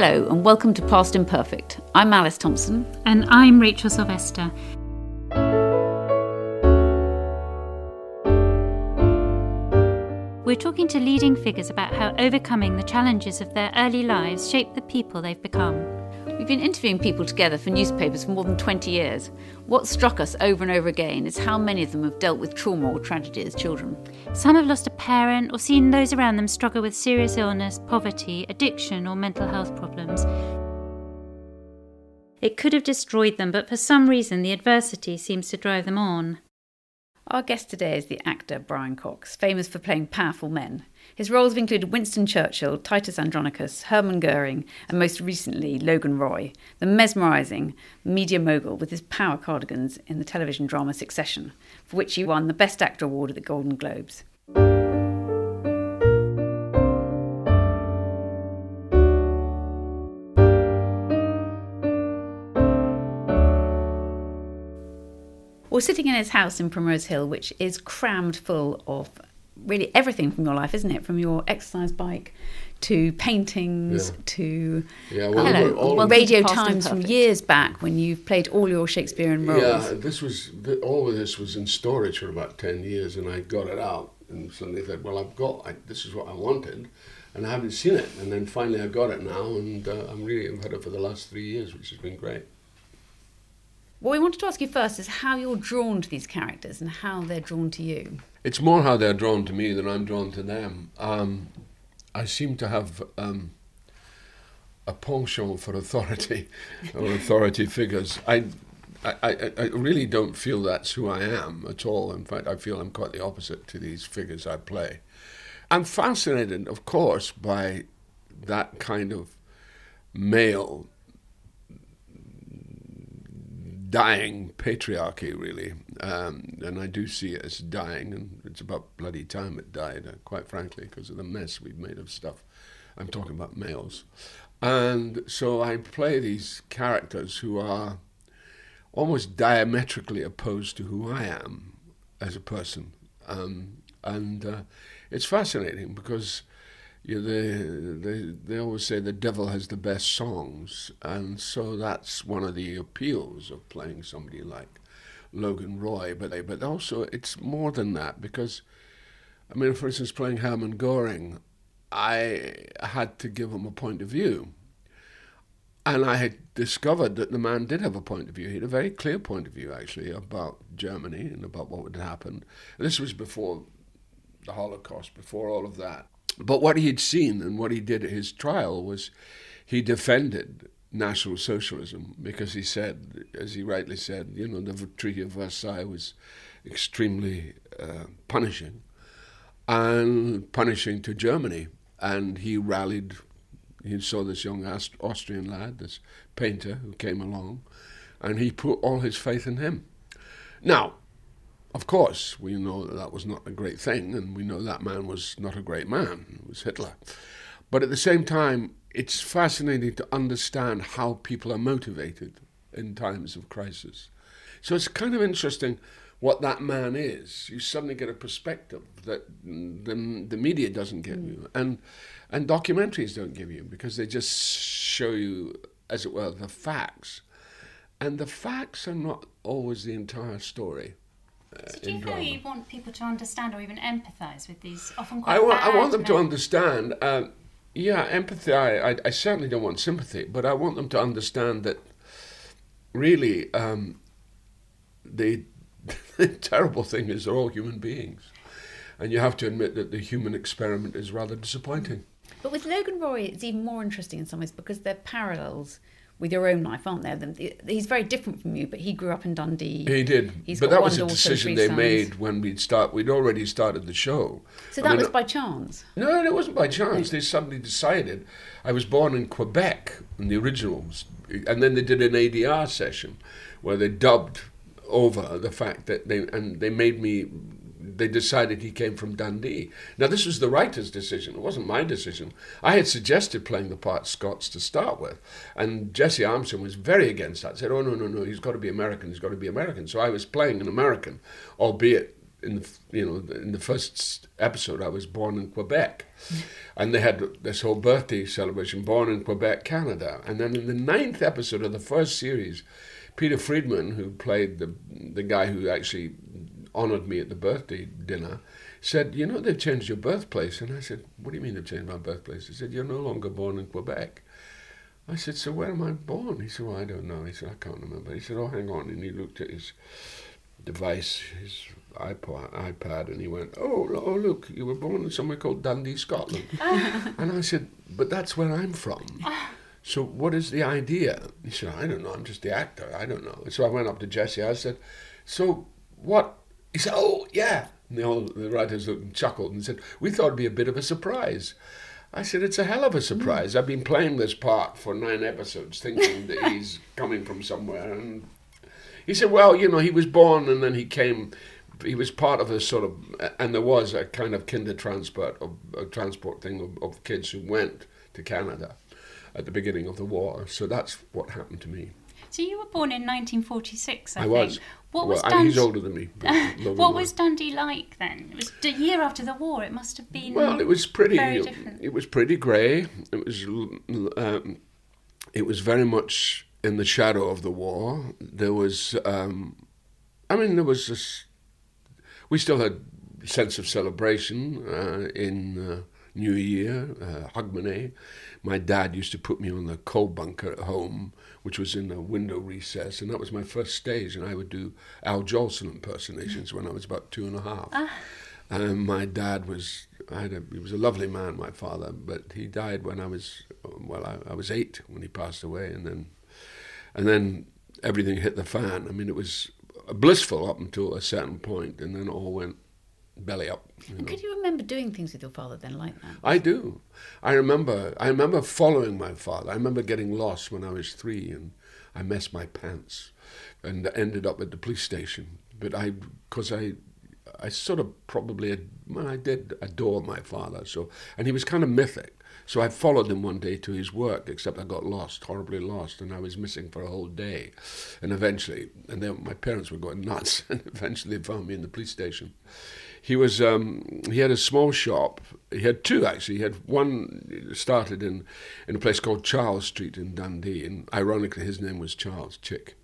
Hello, and welcome to Past Imperfect. I'm Alice Thompson. And I'm Rachel Sylvester. We're talking to leading figures about how overcoming the challenges of their early lives shape the people they've become. We've been interviewing people together for newspapers for more than 20 years. What struck us over and over again is how many of them have dealt with trauma or tragedy as children. Some have lost a parent or seen those around them struggle with serious illness, poverty, addiction, or mental health problems. It could have destroyed them, but for some reason the adversity seems to drive them on. Our guest today is the actor Brian Cox, famous for playing powerful men. His roles have included Winston Churchill, Titus Andronicus, Hermann Goering, and most recently Logan Roy, the mesmerising media mogul with his power cardigans in the television drama Succession, for which he won the Best Actor award at the Golden Globes. We're sitting in his house in Primrose Hill, which is crammed full of really everything from your life, isn't it? From your exercise bike to paintings Yeah. to Yeah, well, hello, all- all well, radio times from years back when you've played all your Shakespearean roles. Yeah, this was all of this was in storage for about ten years, and I got it out, and suddenly said, "Well, I've got I, this is what I wanted," and I haven't seen it, and then finally I got it now, and uh, I'm really I've had it for the last three years, which has been great. What we wanted to ask you first is how you're drawn to these characters and how they're drawn to you. It's more how they're drawn to me than I'm drawn to them. Um, I seem to have um, a penchant for authority or authority figures. I, I, I, I really don't feel that's who I am at all. In fact, I feel I'm quite the opposite to these figures I play. I'm fascinated, of course, by that kind of male dying patriarchy, really. Um, and I do see it as dying, and it's about bloody time it died, uh, quite frankly, because of the mess we've made of stuff. I'm talking about males. And so I play these characters who are almost diametrically opposed to who I am as a person. Um, and uh, it's fascinating because they, they, they always say the devil has the best songs, and so that's one of the appeals of playing somebody like Logan Roy. But they, but also it's more than that because, I mean, for instance, playing Hermann Goring, I had to give him a point of view. And I had discovered that the man did have a point of view. He had a very clear point of view, actually, about Germany and about what would happen. This was before the Holocaust, before all of that. But what he had seen and what he did at his trial was he defended National Socialism because he said, as he rightly said, you know, the Treaty of Versailles was extremely uh, punishing and punishing to Germany. And he rallied, he saw this young Aust- Austrian lad, this painter who came along, and he put all his faith in him. Now, of course, we know that that was not a great thing, and we know that man was not a great man. It was Hitler. But at the same time, it's fascinating to understand how people are motivated in times of crisis. So it's kind of interesting what that man is. You suddenly get a perspective that the, the media doesn't give you, mm. and and documentaries don't give you because they just show you, as it were, the facts, and the facts are not always the entire story. Uh, So do you in feel drama. you want people to understand or even empathise with these often quite I want, I want them to understand. Uh, yeah, empathy. I, I, I certainly don't want sympathy, but I want them to understand that really um, the, the terrible thing is they're all human beings, and you have to admit that the human experiment is rather disappointing. But with Logan Roy, it's even more interesting in some ways because they're parallels with your own life, aren't there? The- He's very different from you, but he grew up in Dundee. He did, He's but that was a decision they sons. made when we'd start. We'd already started the show. So I that mean, was by chance. No, it wasn't by chance. They suddenly decided. I was born in Quebec in the originals, and then they did an ADR session where they dubbed over the fact that they and they made me. They decided he came from Dundee. Now this was the writer's decision. It wasn't my decision. I had suggested playing the part Scots to start with, and Jesse Armstrong was very against that. Said, "Oh no, no, no, he's got to be American. He's got to be American." So I was playing an American, albeit in the you know in the first episode I was born in Quebec, and they had this whole birthday celebration, born in Quebec, Canada, and then in the ninth episode of the first series, Peter Friedman, who played the the guy who actually honoured me at the birthday dinner, said, "You know they've changed your birthplace," and I said, "What do you mean they've changed my birthplace?" He said, "You're no longer born in Quebec." I said, "So where am I born?" He said, "Well, I don't know." He said, "I can't remember." He said, "Oh, hang on," and he looked at his device, his iPod, iPad, and he went, "Oh, oh, look, you were born in somewhere called Dundee, Scotland." and I said, "But that's where I'm from." So what is the idea? He said, "I don't know. I'm just the actor. I don't know." So I went up to Jesse. I said, "So what?" He said, "Oh, yeah." And the, all, the writers looked and chuckled and said, "We thought it'd be a bit of a surprise." I said, "It's a hell of a surprise. I've been playing this part for nine episodes, thinking that he's coming from somewhere." And he said, "Well, you know, he was born and then he came. He was part of a sort of, and there was a kind of kinder transport, of, a transport thing of, of kids who went to Canada at the beginning of the war. So that's what happened to me. So you were born in 1946, I, I think. was. What well, was Dundee? he's older than me. what was. Dundee like then? It was the year after the war. It must have been. Well, it was pretty. very different. It was pretty grey. It was. Um, it was very much in the shadow of the war. There was. Um, I mean, there was this. We still had a sense of celebration uh, in uh, New Year, uh, Hogmanay. My dad used to put me on the coal bunker at home, which was in a window recess, and that was my first stage. And I would do Al Jolson impersonations when I was about two and a half. Ah. And my dad was, I had a, he was a lovely man, my father, but he died when I was, well, I, I was eight when he passed away, and then, and then everything hit the fan. I mean, it was blissful up until a certain point, and then it all went belly up. you know. Could you remember doing things with your father then like that? I do. I remember. I remember following my father. I remember getting lost when I was three, and I messed my pants, and ended up at the police station. But I, because I, I sort of probably, ad- well, I did adore my father. So, and he was kind of mythic. So I followed him one day to his work, except I got lost, horribly lost, and I was missing for a whole day. And eventually, and then my parents were going nuts, and eventually they found me in the police station he was um, he had a small shop. He had two actually. He had one started in in a place called Charles Street in Dundee, and ironically his name was Charles Chick.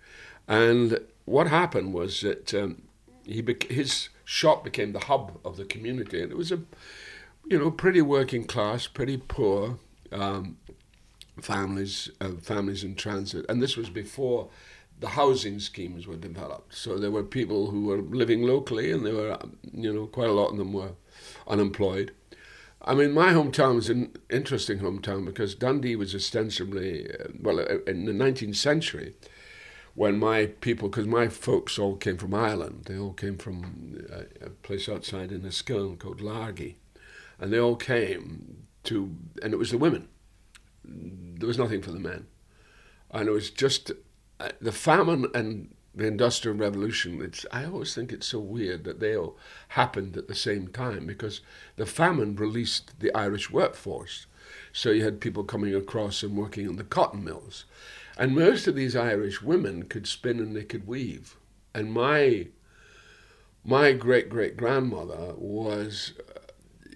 And what happened was that um, he his shop became the hub of the community, and it was a you know pretty working class, pretty poor. Um, families, uh, families in transit, and this was before the housing schemes were developed. So there were people who were living locally, and there were, um, you know, quite a lot of them were unemployed. I mean, my hometown was an interesting hometown because Dundee was ostensibly, uh, well, uh, in the 19th century, when my people, because my folks all came from Ireland, they all came from a, a place outside in Enniskillen called Largy, and they all came to, and it was the women. There was nothing for the men, and it was just uh, the famine and the industrial revolution. It's I always think it's so weird that they all happened at the same time because the famine released the Irish workforce, so you had people coming across and working in the cotton mills, and most of these Irish women could spin and they could weave, and my my great great grandmother was uh,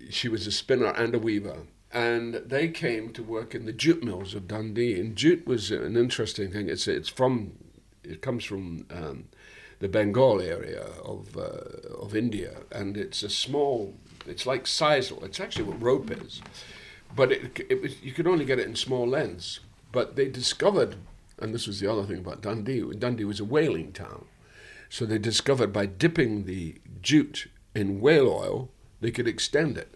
she was a spinner and a weaver and they came to work in the jute mills of Dundee. And jute was an interesting thing. It's it's from it comes from um, the Bengal area of uh, of India, and it's a small. It's like sisal. It's actually what rope is, but it it was you could only get it in small lengths. But they discovered, and this was the other thing about Dundee. Dundee was a whaling town, so they discovered by dipping the jute in whale oil, they could extend it.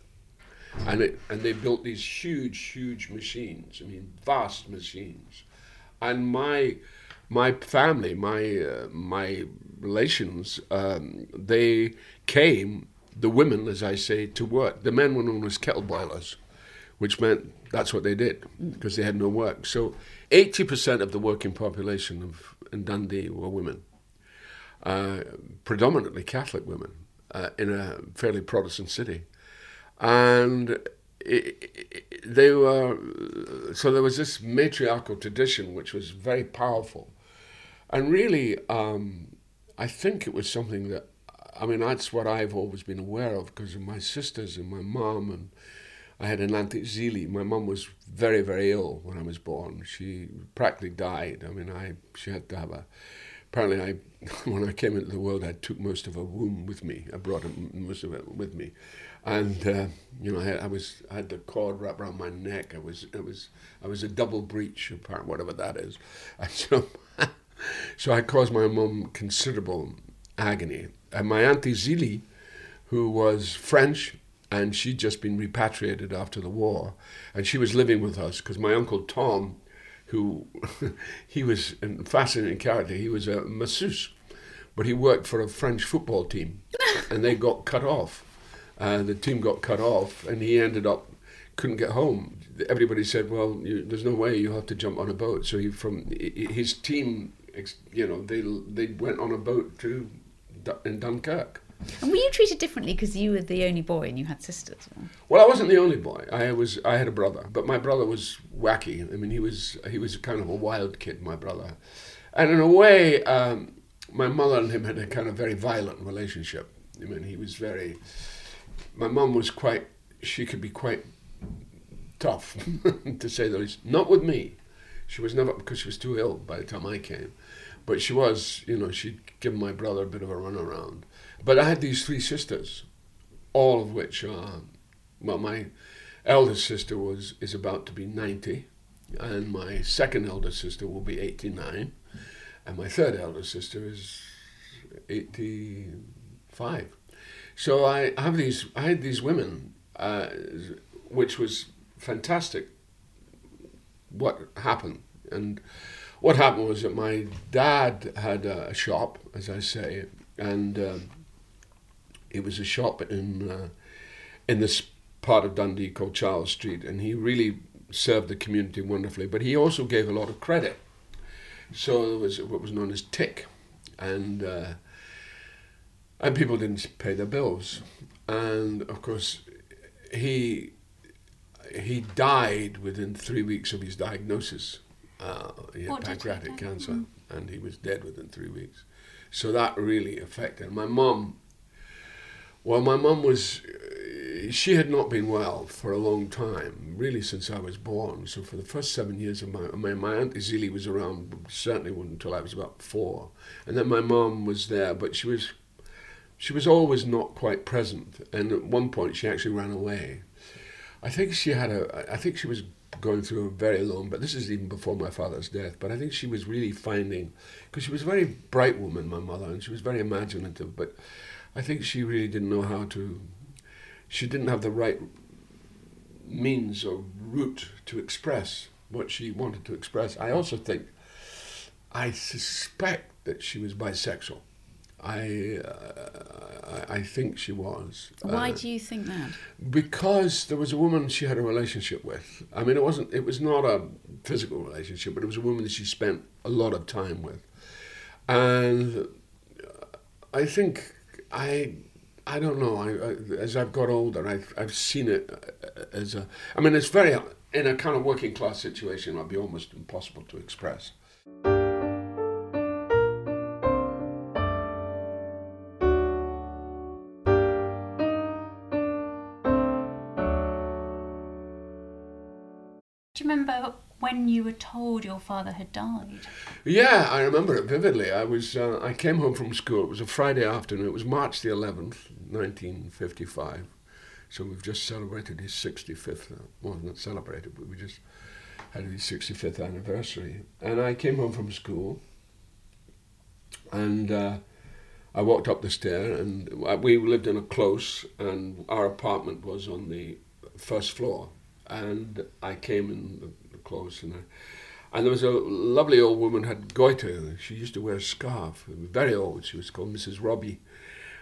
And it and they built these huge, huge machines. I mean, vast machines, and my my family, my uh, my relations, um, they came. The women, as I say, to work. The men were known as kettle boilers, which meant that's what they did because they had no work. So, eighty percent of the working population of in Dundee were women, uh, predominantly Catholic women, uh, in a fairly Protestant city, and it, it, they were so there was this matriarchal tradition which was very powerful, and really, um, I think it was something that I mean that's what I've always been aware of because of my sisters and my mom and. I had an Auntie Zili. My mum was very, very ill when I was born. She practically died. I mean, I she had to have a. Apparently, I when I came into the world, I took most of her womb with me. I brought most of it with me, and uh, you know, I, I, was I had the cord wrapped around my neck. I was it was I was a double breech, apart whatever that is, and so so I caused my mum considerable agony. And my auntie Zili, who was French and she'd just been repatriated after the war, and she was living with us because my uncle Tom, who he was a fascinating character, he was a masseuse, but he worked for a French football team, and they got cut off. Uh, the team got cut off, and he ended up couldn't get home. Everybody said, "Well, you, there's no way. You have to jump on a boat." So he from his team, you know, they they went on a boat to in Dunkirk and were you treated differently because you were the only boy and you had sisters? Well, I wasn't the only boy. I was. I had a brother, but my brother was wacky. I mean, he was he was kind of a wild kid. My brother, and in a way, um, my mother and him had a kind of very violent relationship. I mean, he was very. My mum was quite. She could be quite tough, to say the least. Not with me. She was never because she was too ill by the time I came, but she was. You know, she'd give my brother a bit of a run around but I had these three sisters, all of which are, well, my eldest sister was is about to be 90, and my second eldest sister will be 89, and my third eldest sister is 85. So I have these, I had these women, uh, which was fantastic. What happened and what happened was that my dad had a shop, as I say, and um, it was a shop in uh, in this part of Dundee called Charles Street, and he really served the community wonderfully. But he also gave a lot of credit. So there was what was known as tick, and uh, and people didn't pay their bills, and of course he he died within three weeks of his diagnosis. Uh, he had what pancreatic cancer, mm. and he was dead within three weeks. So that really affected my mom well, my mum was, uh, she had not been well for a long time, really since I was born. So for the first seven years of my, my, my Aunt Zili was around, certainly until I was about four. And then my mum was there, but she was, she was always not quite present. And at one point she actually ran away. I think she had a, I think she was going through a very long, but this is even before my father's death, but I think she was really finding, because she was a very bright woman, my mother, and she was very imaginative, but I think she really didn't know how to. She didn't have the right means or route to express what she wanted to express. I also think, I suspect that she was bisexual. I, uh, I think she was. Why uh, do you think that? Because there was a woman she had a relationship with. I mean, it wasn't. It was not a physical relationship, but it was a woman that she spent a lot of time with, and I think I I don't know. I, I, as I've got older, I've, I've seen it uh, as a. I mean, it's very in a kind of working class situation. It'd be almost impossible to express. When you were told your father had died? Yeah, I remember it vividly. I was uh, I came home from school. It was a Friday afternoon. It was March the 11th, 1955. So we've just celebrated his 65th. Uh, well, not celebrated, but we just had his 65th anniversary. And I came home from school, and uh, I walked up the stair, and uh, we lived in a close, and our apartment was on the first floor, and I came in close, and and there was a lovely old woman had goiter. She used to wear a scarf. Very old. She was called Mrs. Robbie,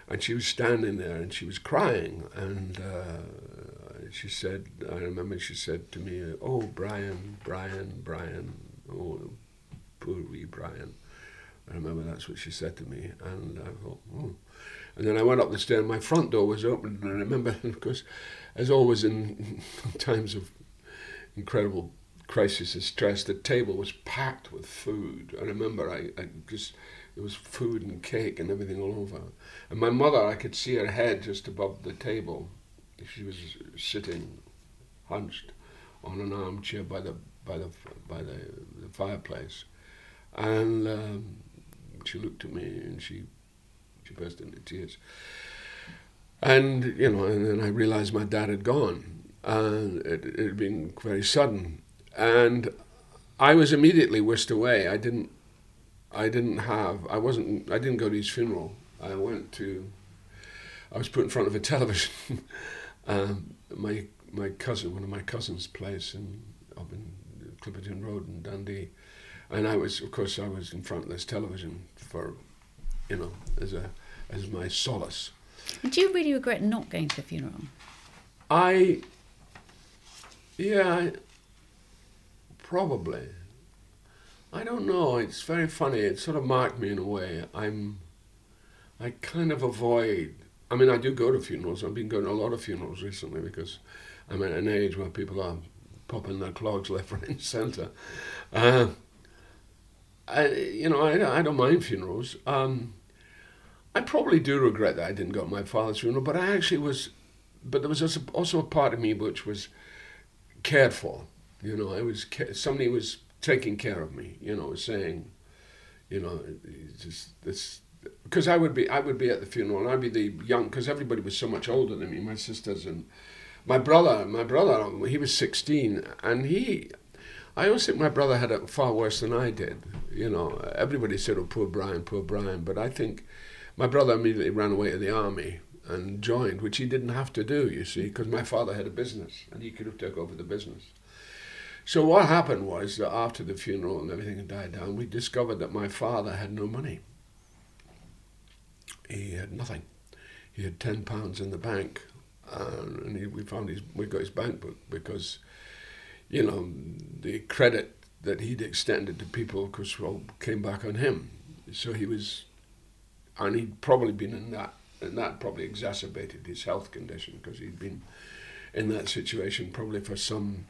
and she was standing there and she was crying. And uh, she said, I remember she said to me, "Oh, Brian, Brian, Brian, oh, poor wee Brian." I remember that's what she said to me, and I thought, oh. And then I went up the stairs. My front door was open, and I remember, of course, as always in times of incredible crisis and stress, the table was packed with food. I remember I, I just there was food and cake and everything all over. And my mother, I could see her head just above the table. She was sitting, hunched, on an armchair by the by the by the, the fireplace, and um, she looked at me and she she burst into tears. And you know, and then I realized my dad had gone, and it, it had been very sudden, and I was immediately whisked away. I didn't, I didn't have, I wasn't, I didn't go to his funeral. I went to, I was put in front of a television. um, my my cousin, one of my cousins' place in up in Clepington Road in Dundee, and I was, of course, I was in front of this television for, you know, as a as my solace. Do you really regret not going to the funeral? I, yeah, I, probably. I don't know. It's very funny. It sort of marked me in a way. I'm, I kind of avoid. I mean, I do go to funerals. I've been going to a lot of funerals recently because I'm at an age where people are popping their clogs left, right, and centre. Uh, I, you know, I, I don't mind funerals. Um, I probably do regret that I didn't go to my father's funeral, but I actually was, but there was also a part of me which was cared for. You know, I was somebody was taking care of me. You know, saying, you know, just this because I would be I would be at the funeral and I'd be the young because everybody was so much older than me. My sisters and my brother. My brother, he was sixteen, and he. I always think my brother had it far worse than I did. You know, everybody said, "Oh, poor Brian, poor Brian," but I think my brother immediately ran away to the army and joined, which he didn't have to do, you see, because my father had a business and he could have took over the business. So what happened was that after the funeral and everything had died down, we discovered that my father had no money. He had nothing. He had ten pounds in the bank, and he, we found his we got his bank book because, you know, the credit that he'd extended to people, of course, well, came back on him. So he was and he'd probably been in that, and that probably exacerbated his health condition because he'd been in that situation probably for some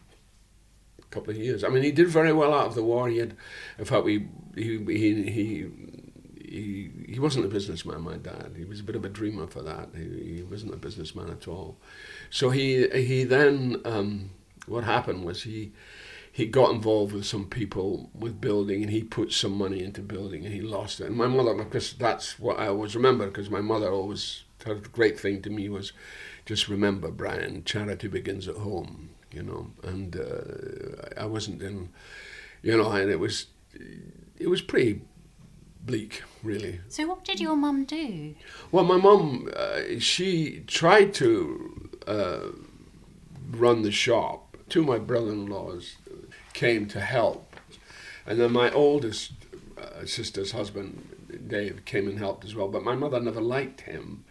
couple of years. I mean, he did very well out of the war. He had, in fact, we he he he. He, he wasn't a businessman, my dad. He was a bit of a dreamer for that. He, he wasn't a businessman at all. So he he then um, what happened was he he got involved with some people with building and he put some money into building and he lost it. And my mother, because that's what I always remember, because my mother always, her great thing to me was just remember, Brian, charity begins at home, you know. And uh, I wasn't in, you know, and it was, it was pretty bleak, really. So what did your mum do? Well, my mum, uh, she tried to uh, run the shop. Two of my brother-in-laws came to help. And then my oldest uh, sister's husband, Dave, came and helped as well. But my mother never liked him.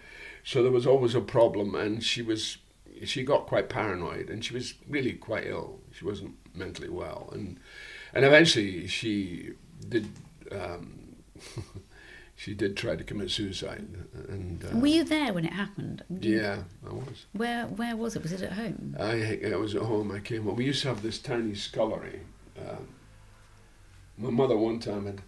So there was always a problem, and she was she got quite paranoid, and she was really quite ill. She wasn't mentally well, and and eventually she did um, she did try to commit suicide. And uh, were you there when it happened? yeah, I was. Where Where was it? Was it at home? I I was at home. I came home. We used to have this tiny scullery. Um, my mother one time had,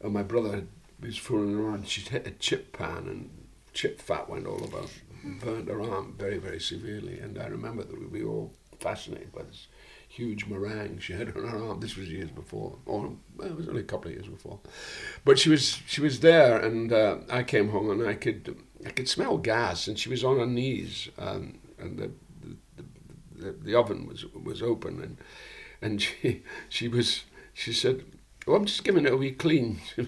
or my brother had, was fooling around. She'd hit a chip pan and chip fat went all over, burnt her arm very very severely. And I remember that we were all fascinated by this huge meringue she had on her arm. This was years before, or well, it was only a couple of years before. But she was she was there, and uh, I came home and I could I could smell gas, and she was on her knees, um, and the the, the the, oven was was open, and and she she was she said. Oh, I'm just giving it a wee clean.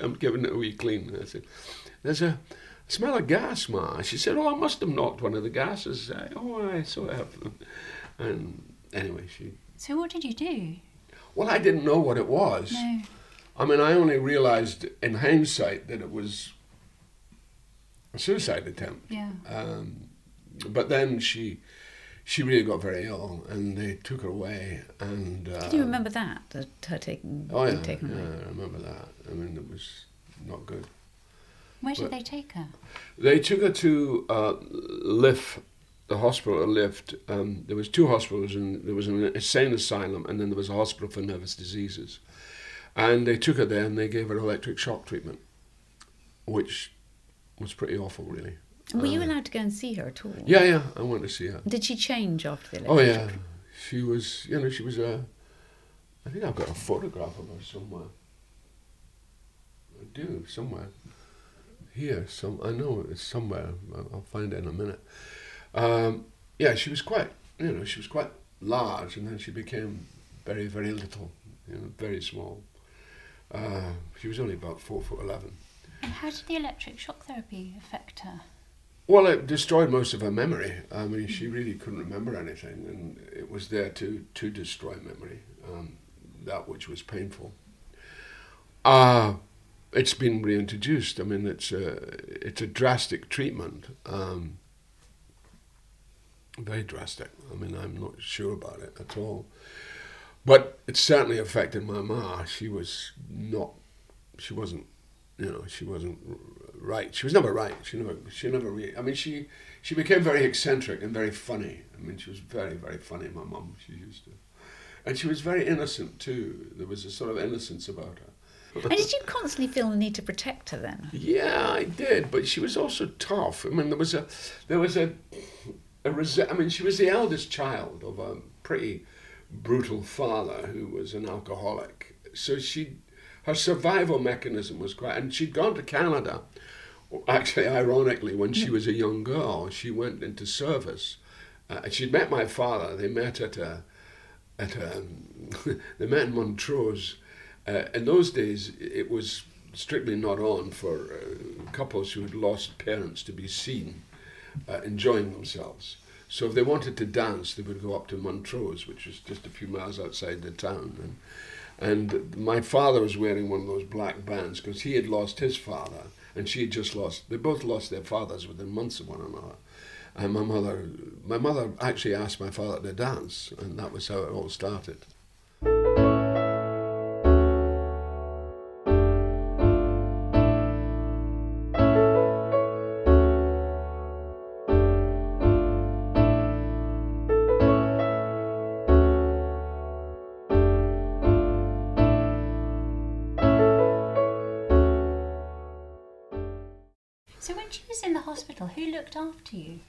I'm giving it a wee clean. I said, "There's a smell of gas, ma. She said, oh, I must have knocked one of the gases. I, oh, I so have. And anyway, she. So what did you do? Well, I didn't know what it was. No. I mean, I only realized in hindsight that it was a suicide attempt. Yeah. Um, but then she, she really got very ill, and they took her away. And uh, Did you remember that? her taking, Oh yeah, taken yeah, away? I remember that. I mean, it was not good. Where did Well- they take her? They took her to uh, Liff, the hospital at Liff. Um, there was two hospitals, and there was an insane asylum, and then there was a hospital for nervous diseases. And they took her there, and they gave her electric shock treatment, which was pretty awful, really. Were you allowed to go and see her at all? Yeah, yeah, I went to see her. Did she change after the Oh yeah, she was. You know, she was a. I think I've got a photograph of her somewhere. I do somewhere. Here, some I know it's somewhere. I'll find it in a minute. Um, yeah, she was quite. You know, she was quite large, and then she became very, very little. You know, very small. Uh, she was only about four foot eleven. And how did the electric shock therapy affect her? Well, it destroyed most of her memory. I mean, she really couldn't remember anything, and it was there to to destroy memory, um, that which was painful. Uh, it's been reintroduced. I mean, it's a it's a drastic treatment, um, very drastic. I mean, I'm not sure about it at all, but it certainly affected my ma. She was not, she wasn't, you know, she wasn't right. She was never right. She never, she never really. I mean, she she became very eccentric and very funny. I mean, she was very very funny. My mum, she used to, and she was very innocent too. There was a sort of innocence about her. And did you constantly feel the need to protect her then? Yeah, I did, but she was also tough. I mean, there was a, there was a, a resi- I mean, she was the eldest child of a pretty brutal father who was an alcoholic. So she, her survival mechanism was quite, and she'd gone to Canada. Actually, ironically, when she was a young girl, she went into service. Uh, she'd met my father. They met at a, at a, they met in Montrose. Uh, in those days, it was strictly not on for uh, couples who had lost parents to be seen uh, enjoying themselves. So if they wanted to dance, they would go up to Montrose, which was just a few miles outside the town. And, and my father was wearing one of those black bands because he had lost his father, and she had just lost. They both lost their fathers within months of one another. And my mother, my mother actually asked my father to dance, and that was how it all started. Hospital, who looked after you?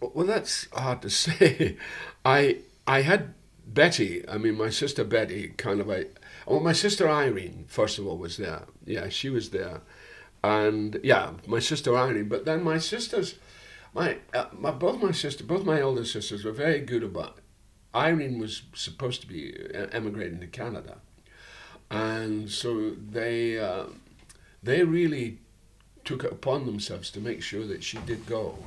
Well, that's hard to say. I I had Betty. I mean, my sister Betty. Kind of a. Well, my sister Irene, first of all, was there. Yeah, she was there, and yeah, my sister Irene. But then my sisters, my uh, my both my sister, both my older sisters were very good about. Irene was supposed to be uh, emigrating to Canada, and so they uh, they really took it upon themselves to make sure that she did go.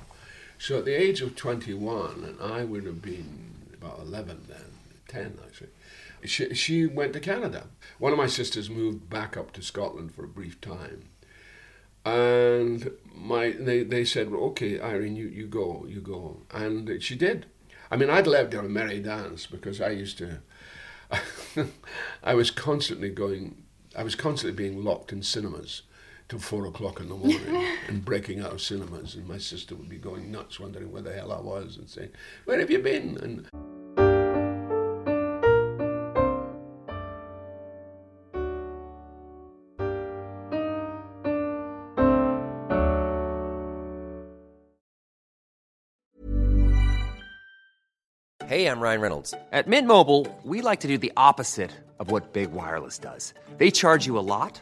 So at the age of 21, and I would have been about 11 then, 10 actually, she, she went to Canada. One of my sisters moved back up to Scotland for a brief time. And my they, they said, well, okay, Irene, you, you go, you go. And she did. I mean, I'd left her a merry dance because I used to, I was constantly going, I was constantly being locked in cinemas till four o'clock in the morning and breaking out of cinemas. And my sister would be going nuts, wondering where the hell I was and saying, Where have you been? And Hey, I'm Ryan Reynolds. At Mint Mobile, we like to do the opposite of what Big Wireless does. They charge you a lot,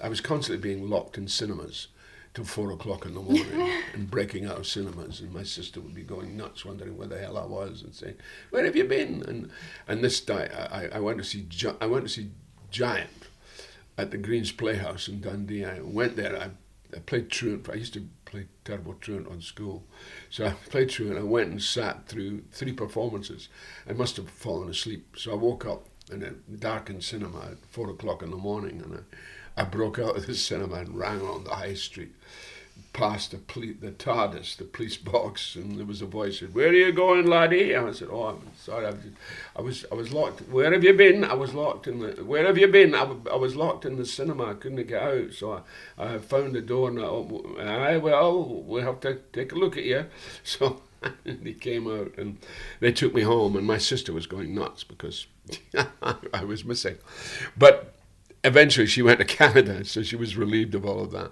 I was constantly being locked in cinemas till four o'clock in the morning and breaking out of cinemas and my sister would be going nuts wondering where the hell I was and saying where have you been? And and this day I, I went to see Gi- I went to see Giant at the Greens Playhouse in Dundee. I went there I, I played truant I used to play terrible truant on school. So I played truant I went and sat through three performances. I must have fallen asleep. So I woke up in a darkened cinema at four o'clock in the morning and I I broke out of the cinema and ran on the high street, past the poli- the TARDIS, the police box, and there was a voice said, "Where are you going, laddie?" And I said, "Oh, I'm sorry, I was, I was, I was locked. Where have you been? I was locked in the. Where have you been? I, I was locked in the cinema. I couldn't get out, so I, I found the door. And I, I well, we have to take a look at you." So. they came out and they took me home, and my sister was going nuts because I was missing. But eventually she went to Canada, so she was relieved of all of that.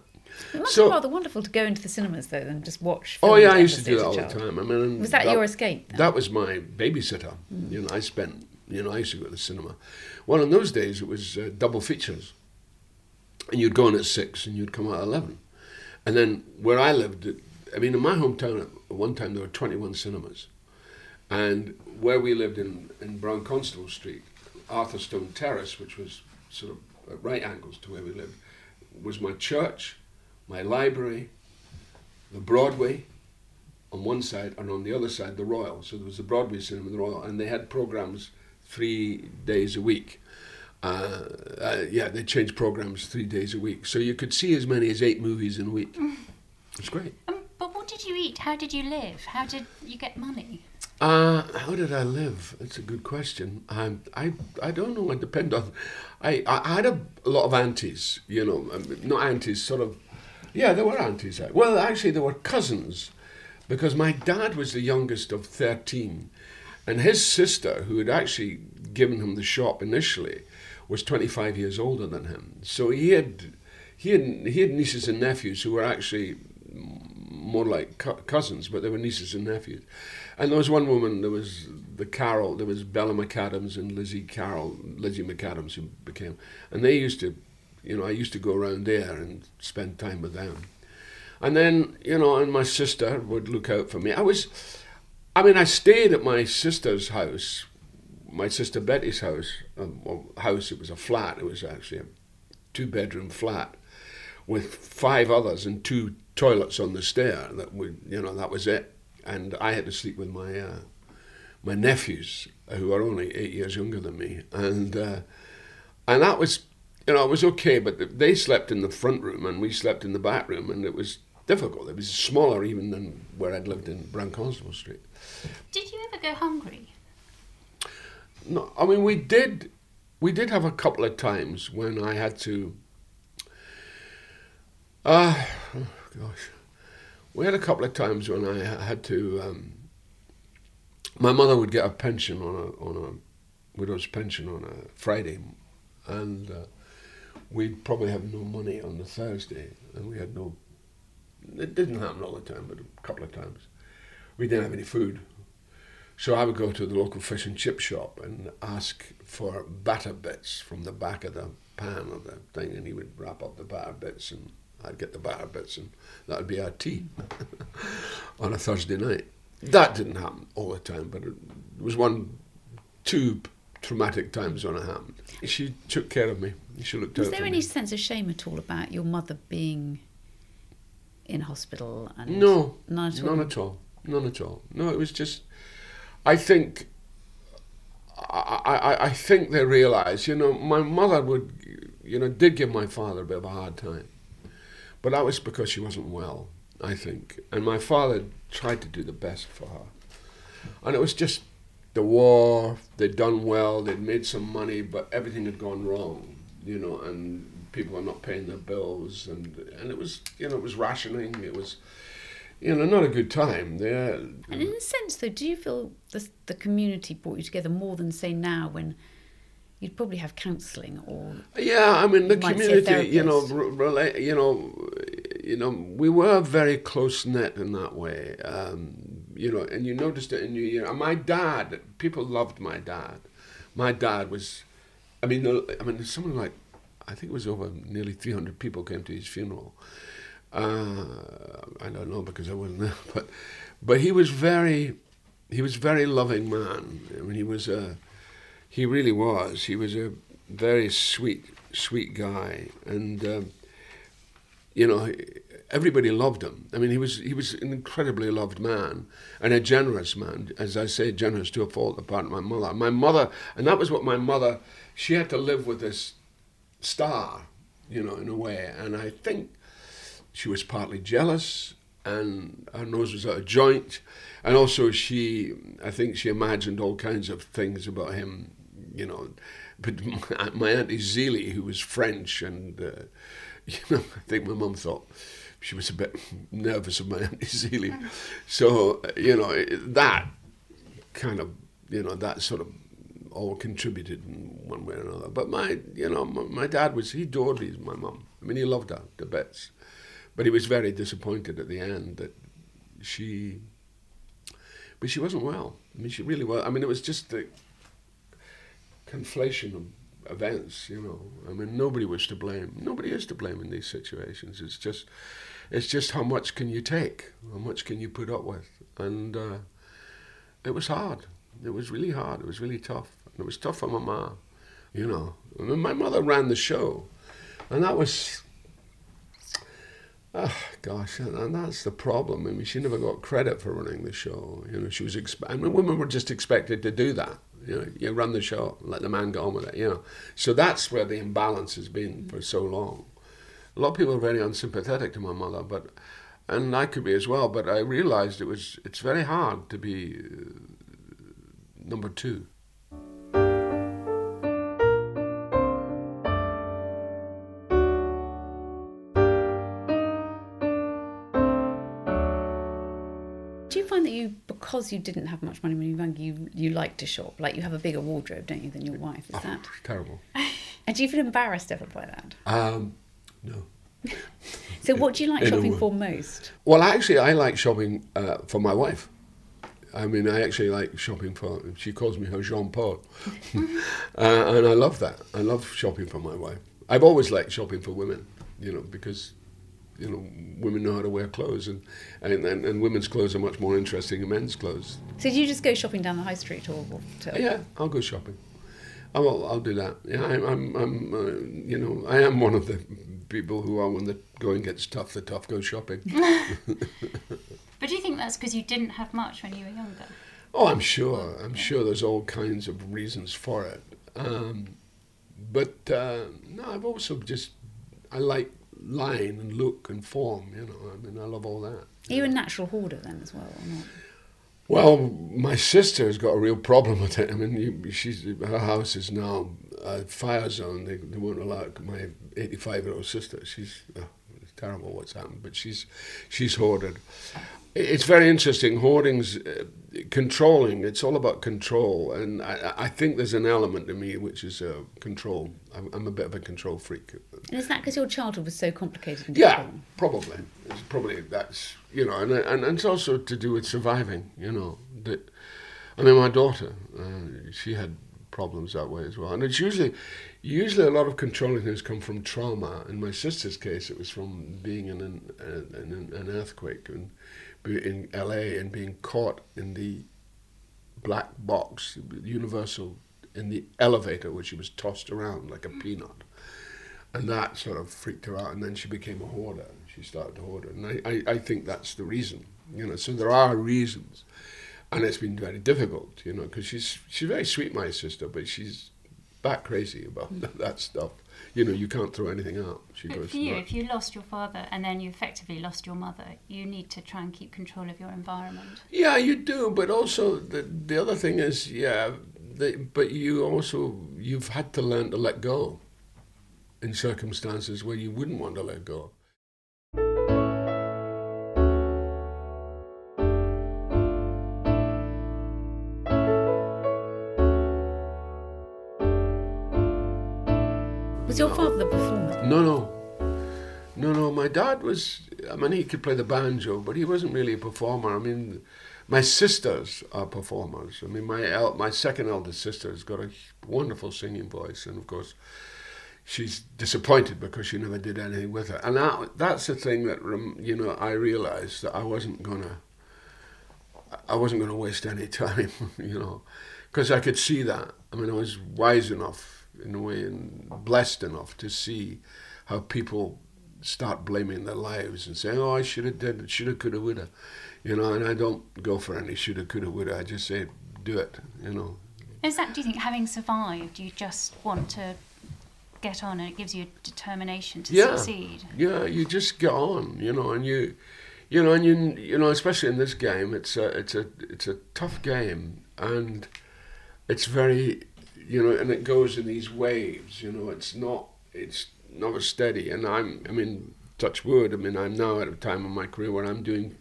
It must So- be rather wonderful to go into the cinemas though than just watch. Oh yeah, I used to do that all the time. I mean, Was that your escape then? That was my babysitter. You know, I spent. You know, I used to go to the cinema. Well, in those days it was uh, double features, and you'd go in at six and you'd come out at eleven, and then where I lived, I mean, in my hometown at one time there were twenty-one cinemas, and where we lived in in Brown Constable Street, Arthurstone Terrace, which was sort of at right angles to where we lived, was my church, my library, the Broadway on one side, and on the other side, the Royal. So there was the Broadway cinema, the Royal, and they had programs three days a week. Uh, uh, yeah, they changed programs three days a week. So you could see as many as eight movies in a week. It's great. Um, but what did you eat? How did you live? How did you get money? Uh, how did I live? That's a good question. Um, I I don't know. It depend on. I, I had a, lot of aunties. You know, um, not aunties. Sort of. Yeah, there were aunties. Well, actually, there were cousins, because my dad was the youngest of thirteen, and his sister, who had actually given him the shop initially, was twenty five years older than him. So he had he had he had nieces and nephews who were actually more like cousins, but they were nieces and nephews. And there was one woman, there was the Carol, there was Bella McAdams and Lizzie Carroll, Lizzie McAdams, who became, and they used to, you know, I used to go around there and spend time with them. And then, you know, and my sister would look out for me. I was, I mean, I stayed at my sister's house, my sister Betty's house, um, well, house, it was a flat, it was actually a two bedroom flat with five others and two toilets on the stair. That would, you know, that was it. And I had to sleep with my uh, my nephews, who are only eight years younger than me, and uh, and that was, you know, it was okay. But they slept in the front room and we slept in the back room, and it was difficult. It was smaller even than where I'd lived in Brown Constable Street. Did you ever go hungry? No, I mean we did, we did have a couple of times when I had to. Ah, oh gosh, we had a couple of times when I had to. Um, my mother would get a pension on a on a widow's pension on a Friday, and uh, we'd probably have no money on the Thursday, and we had no. It didn't happen all the time, but a couple of times, we didn't have any food. So I would go to the local fish and chip shop and ask for batter bits from the back of the pan of the thing, and he would wrap up the batter bits, and I'd get the batter bits, and that would be our tea on a Thursday night. That didn't happen all the time, but it was one, two traumatic times when it happened. She took care of me. She looked Was out Was there any me. sense of shame at all about your mother being in hospital? And No, none at all. None at all. None at all. No, it was just. I think. I, I, I think they realised, you know, my mother would, you know, did give my father a bit of a hard time, but that was because she wasn't well, I think. And my father tried to do the best for her. And it was just the war, they'd done well, they'd made some money, but everything had gone wrong, you know, and people were not paying their bills. And, and it was, you know, it was rationing, it was, you know, not a good time. Yeah. Uh, and in a sense, though, do you feel the, the community brought you together more than, say, now when you'd probably have counselling or yeah i mean the you might see a community you know re- rela- you know you know we were very close knit in that way um, you know and you noticed it in your year. My dad people loved my dad. My dad was i mean i mean someone like i think it was over nearly 300 people came to his funeral. Uh, i don't know because i wasn't there but but he was very he was very loving man. I mean he was a he really was. He was a very sweet, sweet guy, and um, you know, everybody loved him. I mean, he was he was an incredibly loved man and a generous man. As I say, generous to a fault. Apart from my mother, my mother, and that was what my mother. She had to live with this star, you know, in a way, and I think she was partly jealous and her nose was out of joint and also she i think she imagined all kinds of things about him you know but my, my auntie Zelie, who was french and uh, you know i think my mum thought she was a bit nervous of my auntie Zelie. so uh, you know that kind of you know that sort of all contributed in one way or another. But my you know my, my dad was he adored his my mum. I mean he loved her to bits. But he was very disappointed at the end that she but she wasn't well. I mean she really was i mean it was just the conflation of events you know. I mean nobody was to blame. Nobody is to blame in these situations. It's just it's just how much can you take? How much can you put up with? And uh, it was hard. It was really hard. It was really tough. And it was tough for my ma you know. I mean, my mother ran the show. And that was Oh, gosh, and and that's the problem. I mean, she never got credit for running the show. You know, she was. Exp- I mean, women were just expected to do that. You know, you run the show, let the man get on with it. You know, so that's where the imbalance has been for so long. A lot of people are very unsympathetic to my mother, but and I could be as well. But I realised it was. It's very hard to be uh, number two. Because you didn't have much money when you were young, you you like to shop? Like you have a bigger wardrobe, don't you, than your wife? Is that? Terrible. And do you feel embarrassed ever by that? Um, no. So, what do you like in shopping for most? Well, actually, I like shopping uh, for my wife. I mean, I actually like shopping for. She calls me her Jean Paul, uh, and I love that. I love shopping for my wife. I've always liked shopping for women, you know, because you know women know how to wear clothes, and and, and, and women's clothes are much more interesting than men's clothes. So, do you just go shopping down the high street or? or to, Yeah, I'll go shopping. I will. I'll do that. Yeah, I'm. I'm. I'm uh, you know, I am one of the people who are when the going gets tough, the tough go shopping. But do you think that's because you didn't have much when you were younger? Oh, I'm sure. I'm sure there's all kinds of reasons for it. Um, but uh, no, I've also just I like line and look and form. You know, I mean, I love all that. Are you a natural hoarder then as well, or not? Well, my sister's got a real problem with it. I mean, you, she's her house is now a fire zone. They, they won't allow my 85 year old sister. She's oh, it's terrible what's happened, but she's she's hoarded. It's very interesting. Hoarding's uh, controlling. It's all about control, and I, I think there's an element to me which is uh, control. I'm, I'm a bit of a control freak. And is that because your childhood was so complicated? And Yeah, probably. It's probably that's you know, and, and and it's also to do with surviving. You know that. I mean, my daughter, uh, she had problems that way as well, and it's usually, usually a lot of controlling things come from trauma. In my sister's case, it was from being in an uh, in an, an earthquake and in L.A. and being caught in the black box, Universal, in the elevator, where she was tossed around like a mm. peanut and that sort of freaked her out and then she became a hoarder she started to hoard and I, I, I think that's the reason you know so there are reasons and it's been very difficult you know because she's she's very sweet my sister but she's bat crazy about that stuff. You know, you can't throw anything out. She But goes, for you, "No." if you lost your father and then you effectively lost your mother, you need to try and keep control of your environment. Yeah, you do, but also the the other thing is, yeah, the, but you also you've had to learn to let go in circumstances where you wouldn't want to let go. Was your father the performer? No, no. No, no. My dad was, I mean, he could play the banjo, but he wasn't really a performer. I mean, my sisters are performers. I mean, my el- my second eldest sister has got a wonderful singing voice, and of course, she's disappointed because she never did anything with her. And that, that's the thing that, you know, I realized that I wasn't going to, I wasn't going to waste any time, you know, because I could see that. I mean, I was wise enough in a way and blessed enough to see how people start blaming their lives and saying, "Oh, I should have did, it, should have, could have, would have," you know. And I don't go for any should have, could have, would have. I just say, "Do it," you know. Is that, do you think, having survived, you just want to get on and it gives you a determination to yeah, succeed? yeah. You just get on, you know, and you, you know, and you, you know, especially in this game, it's a, it's a, it's a tough game, and it's very, you know, and it goes in these waves. You know, it's not, it's not as steady. And I'm, I mean, touch wood. I mean, I'm now at a time in my career where I'm doing.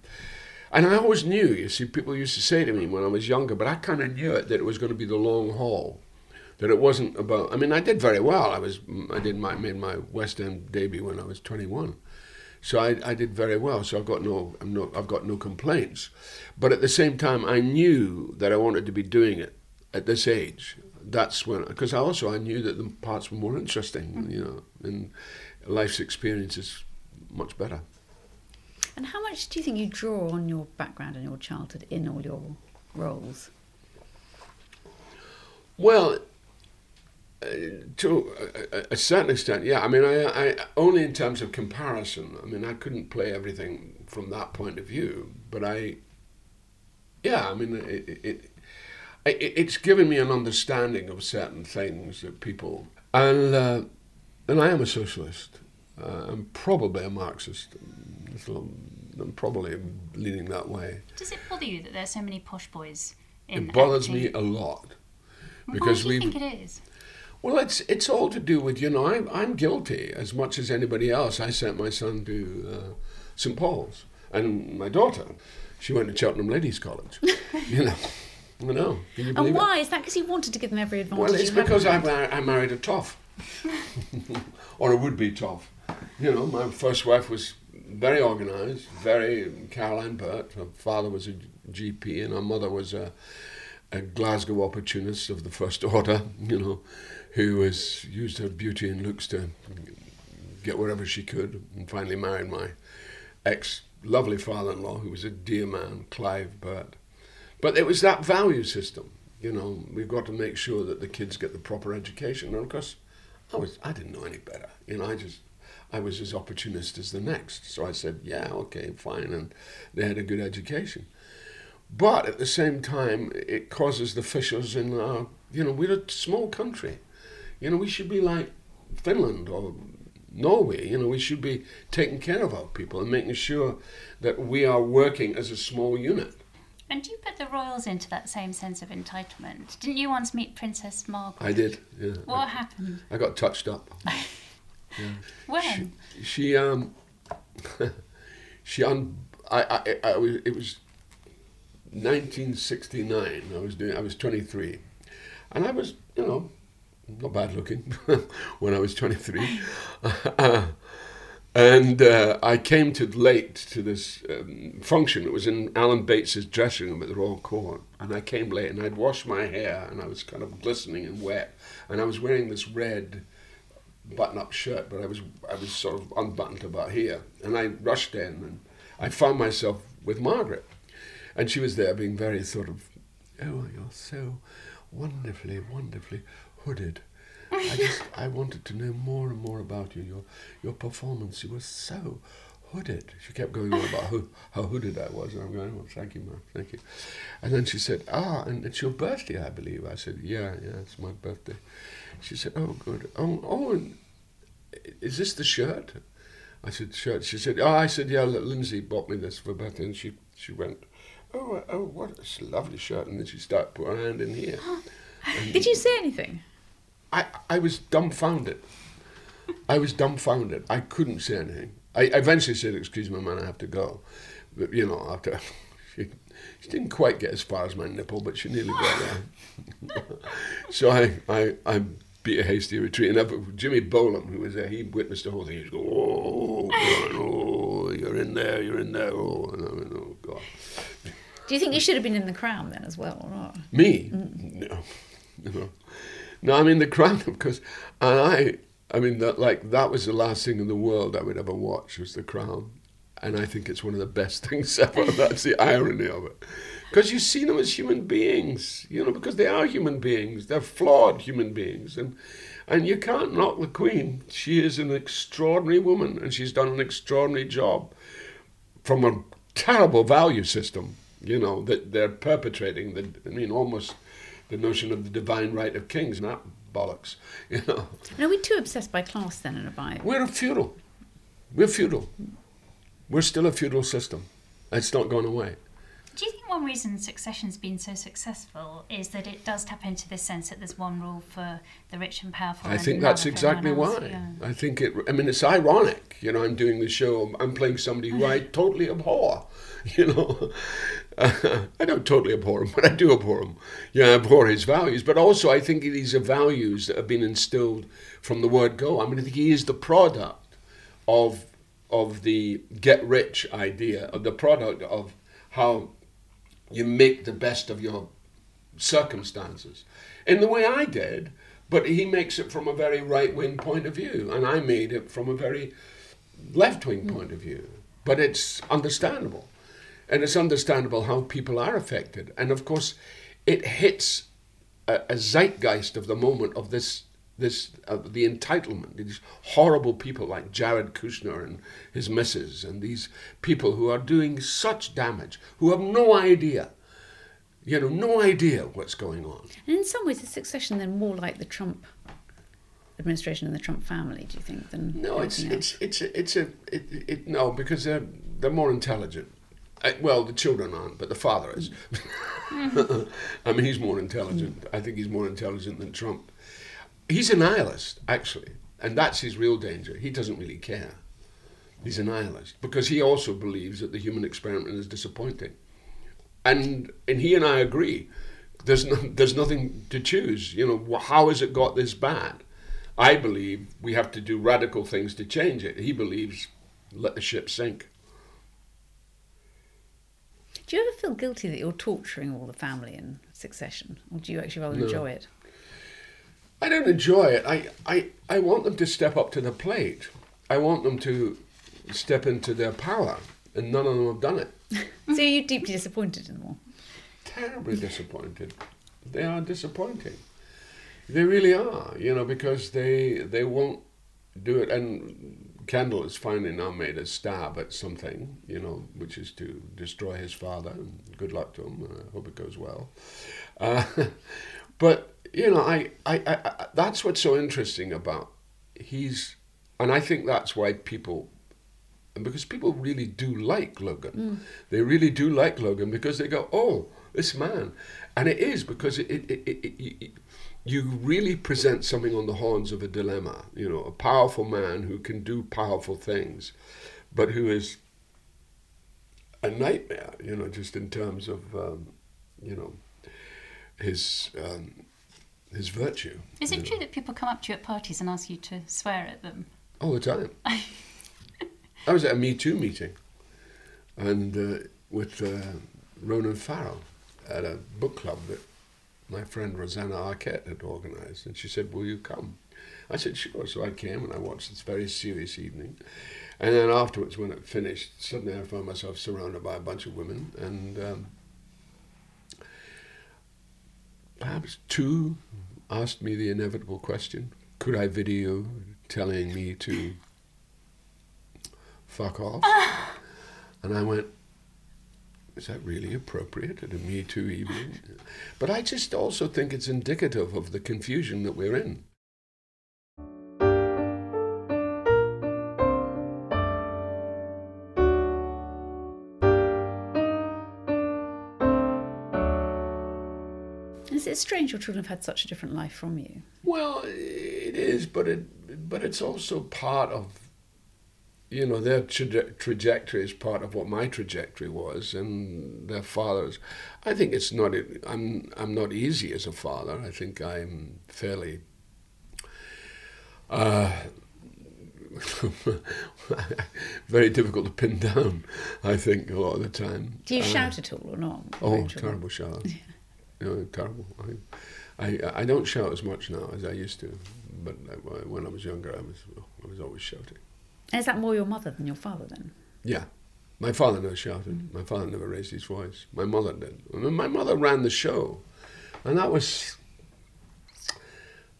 And I always knew, you see, people used to say to me when I was younger, but I kind of knew it that it was going to be the long haul. That it wasn't about. I mean, I did very well. I was, I did my made my West End debut when I was 21, so I, I did very well. So I've got no, I'm no, I've got no complaints. But at the same time, I knew that I wanted to be doing it at this age. That's when, because I also I knew that the parts were more interesting, you know, and life's experience is much better. And how much do you think you draw on your background and your childhood in all your roles? Well, uh, to a, a certain extent, yeah. I mean, I, I only in terms of comparison. I mean, I couldn't play everything from that point of view, but I, yeah. I mean, it, it, it it's given me an understanding of certain things that people and uh, and I am a socialist. Uh, I'm probably a Marxist. I'm probably leaning that way. Does it bother you that there's so many posh boys in It bothers acting? me a lot because do you we've think it is? Well, it's it's all to do with you know I'm I'm guilty as much as anybody else. I sent my son to uh, St Paul's, and my daughter, she went to Cheltenham Ladies College. you know, I know. Can you believe And why? Is that because he wanted to give them every advantage? Well, it's because I, over them? mar- I married a toff, or a would-be toff. You know, my first wife was very organised, very Caroline Burt. Her father was a GP, and her mother was a, a Glasgow opportunist of the first order. You know, who was used her beauty and looks to get wherever she could, and finally married my ex lovely father-in-law, who was a dear man, Clive Burt. But it was that value system. You know, we've got to make sure that the kids get the proper education. And of course, I was I didn't know any better. You know, I just I was as opportunist as the next. So I said, yeah, okay, fine, and they had a good education. But at the same time, it causes the fissures in our. You know, we're a small country. You know, we should be like Finland or Norway. You know, we should be taking care of our people and making sure that we are working as a small unit. And do you put the royals into that same sense of entitlement? Didn't you once meet Princess Margaret? I did. Yeah. What happened? I got touched up. When? She, she um, she un, I, I, I was, it was 1969. I was doing, I was 23, and I was, you know, not bad looking when I was 23. And uh, I came to late to this um, function. It was in Alan Bates's dressing room at the Royal Court, and I came late, and I'd washed my hair, and I was kind of glistening and wet, and I was wearing this red button-up shirt, but I was I was sort of unbuttoned about here, and I rushed in, and I found myself with Margaret, and she was there, being very sort of, oh, you're so wonderfully, wonderfully hooded. I just I wanted to know more and more about you. Your your performance, you were so hooded. She kept going on about how, how hooded I was, and I'm going, oh, thank you, ma'am, thank you. And then she said, ah, and it's your birthday, I believe. I said, yeah, yeah, it's my birthday. She said, "Oh, good. Oh, oh, and is this the shirt?" I said, "Shirt." She said, "Oh," I said, "Yeah, Lindsay bought me this for birthday," and she she went, "Oh, oh, what a lovely shirt," and then she started putting her hand in here. Did you say anything? I, I was dumbfounded. I was dumbfounded. I couldn't say anything. I eventually said, "Excuse me, man, I have to go." But you know, after she, she didn't quite get as far as my nipple, but she nearly got there. so I, I, I beat a hasty retreat, and up, Jimmy Bolam, who was there, he witnessed the whole thing. He was going, "Oh, God, oh, you're in there, you're in there." Oh, and I went, "Oh God." Do you think you should have been in the crown then as well, or not? Me? Mm. No, no, no. I mean the crown, because, and I, I mean that like that was the last thing in the world I would ever watch was the crown, and I think it's one of the best things ever. That's the irony of it, because you see them as human beings, you know, because they are human beings. They're flawed human beings, and and you can't knock the queen. She is an extraordinary woman, and she's done an extraordinary job from a terrible value system, you know, that they're perpetrating. The, I mean, almost the notion of the divine right of kings, not bollocks, you know. And are we too obsessed by class then in a Bible? We're feudal. We're feudal. We're still a feudal system. It's not gone away. Do you think one reason Succession's been so successful is that it does tap into this sense that there's one rule for the rich and powerful? I and think that's exactly why. Yeah. I think it. I mean, it's ironic. You know, I'm doing the show. I'm playing somebody who I totally abhor. You know, I don't totally abhor him, but I do abhor him. Yeah, I abhor his values, but also I think these are values that have been instilled from the word go. I mean, I think he is the product of of the get rich idea, of the product of how you make the best of your circumstances in the way I did, but he makes it from a very right wing point of view, and I made it from a very left wing point of view. But it's understandable, and it's understandable how people are affected, and of course, it hits a, a zeitgeist of the moment of this. This uh, the entitlement. These horrible people like Jared Kushner and his missus, and these people who are doing such damage, who have no idea you know, no idea what's going on. And in some ways, the succession then more like the Trump administration and the Trump family? Do you think than No, it's it's it's it's a it, it no because they're they're more intelligent. Uh, well, the children aren't, but the father is. I mean, he's more intelligent. I think he's more intelligent than Trump. He's a nihilist, actually, and that's his real danger. He doesn't really care. He's a nihilist because he also believes that the human experiment is disappointing, and and he and I agree. There's no, there's nothing to choose. You know, how has it got this bad? I believe we have to do radical things to change it. He believes let the ship sink. Do you ever feel guilty that you're torturing all the family in succession, or do you actually rather enjoy it? I don't enjoy it. I, I, I want them to step up to the plate. I want them to step into their power, and none of them have done it. so you're deeply disappointed in them all. Terribly disappointed. They are disappointing. They really are, you know, because they they won't do it. And Kendall has finally now made a stab at something, you know, which is to destroy his father. And good luck to him. I hope it goes well. Uh, but you know, I, I, I, I that's what's so interesting about he's, and I think that's why people and because people really do like Logan. They really do like Logan because they go, "Oh, this man," and it is because it, it, it, it, it, it you really present something on the horns of a dilemma. You know, a powerful man who can do powerful things, but who is a nightmare. You know, just in terms of um, you know his um, his virtue. Is it true that people come up to you at parties and ask you to swear at them? All the time. I was at a Me Too meeting, and uh, with uh, Ronan Farrow at a book club that my friend Rosanna Arquette had organised, and she said, "Will you come?" I said, "Sure." So I came and I watched this very serious evening, and then afterwards, when it finished, suddenly I found myself surrounded by a bunch of women, and um, perhaps two asked me the inevitable question: Could I video telling me to fuck off? Ah. and I went, is that really appropriate at a Me Too evening? But I just also think it's indicative of the confusion that we're in. It strange your children have had such a different life from you? Well, it is, but it but it's also part of you know their traje- trajectory is part of what my trajectory was, and their fathers. I think it's not. I'm I'm not easy as a father. I think I'm fairly. Uh, very difficult to pin down. I think a lot of the time. Do you Uh, shout at all or not? Oh, terrible shout! You know, terrible. I, I I don't shout as much now as I used to, but when I was younger, I was I was always shouting. And is that more your mother than your father then? Yeah. My father never shouted. Mm. My father never raised his voice. My mother did. I mean, my mother ran the show. And that was.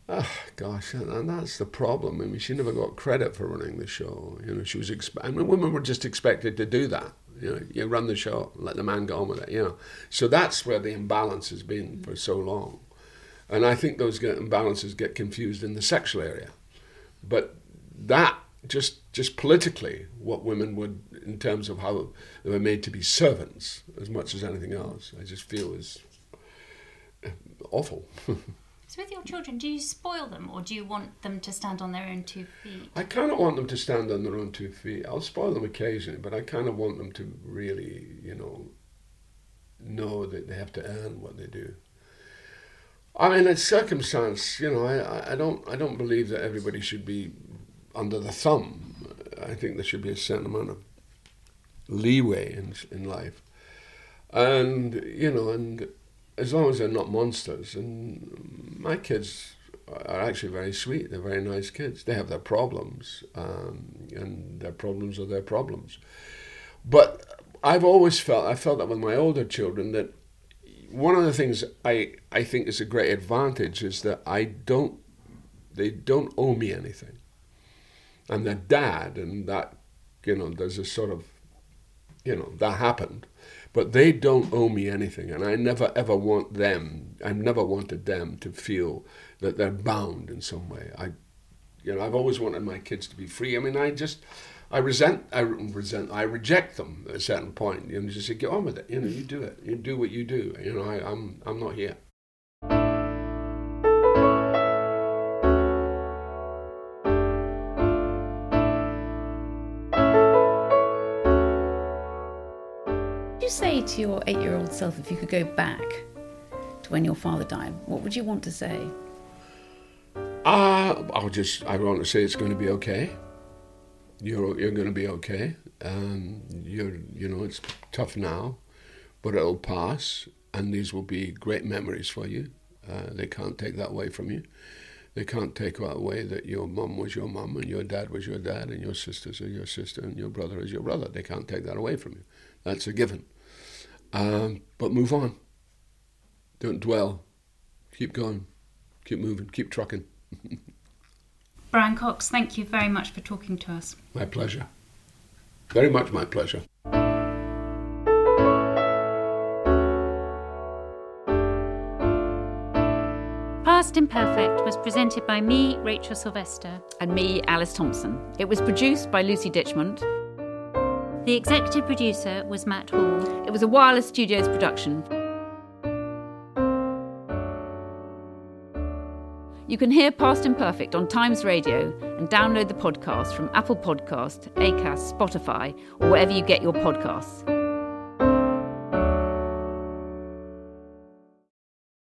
Oh, gosh, and that's the problem. I mean, she never got credit for running the show. You know, she was. Expe- I mean, women were just expected to do that. You know, you run the show, let the man go on with it. You know, so that's where the imbalance has been for so long, and I think those imbalances get confused in the sexual area, but that just just politically, what women would, in terms of how they were made to be servants, as much as anything else, I just feel is uh, awful. So, with your children, do you spoil them or do you want them to stand on their own two feet? I kind of want them to stand on their own two feet. I'll spoil them occasionally, but I kind of want them to really, you know, know that they have to earn what they do. I mean, it's circumstance. You know, I, I- don't I don't believe that everybody should be under the thumb. I think there should be a certain amount of leeway in in life, and you know, and as long as they're not monsters. And my kids are actually very sweet. They're very nice kids. They have their problems, um, and their problems are their problems. But I've always felt I felt that with my older children that one of the things I I think is a great advantage is that I don't they don't owe me anything. I'm their dad, and that you know there's a sort of you know that happened, but they don't owe me anything, and I never ever want them. I've never wanted them to feel that they're bound in some way. I you know I've always wanted my kids to be free. I mean I just. I resent, I resent, I reject them at a certain point. You know, just say, get on with it. You know, you do it. You do what you do. You know, I, I'm, I'm not here. Old self if you could go back to when your father died? What would you want to say? Uh, I'll just, I want to say it's going to be okay. You're, you're going to be okay. Um, you're, you know, it's tough now, but it'll pass, and these will be great memories for you. Uh, they can't take that away from you. They can't take away that your mum was your mum, and your dad was your dad, and your sisters are your sister, and your brother is your brother. They can't take that away from you. That's a given. Um, but move on. Don't dwell. Keep going. Keep moving. Keep trucking. Brian Cox, thank you very much for talking to us. My pleasure. Very much my pleasure. Past Imperfect was presented by me, Rachel Sylvester. And me, Alice Thompson. It was produced by Lucy Ditchmont. The executive producer was Matt Hall. It was a Wireless Studios production. You can hear Past Imperfect on Times Radio and download the podcast from Apple Podcast, Acast, Spotify, or wherever you get your podcasts.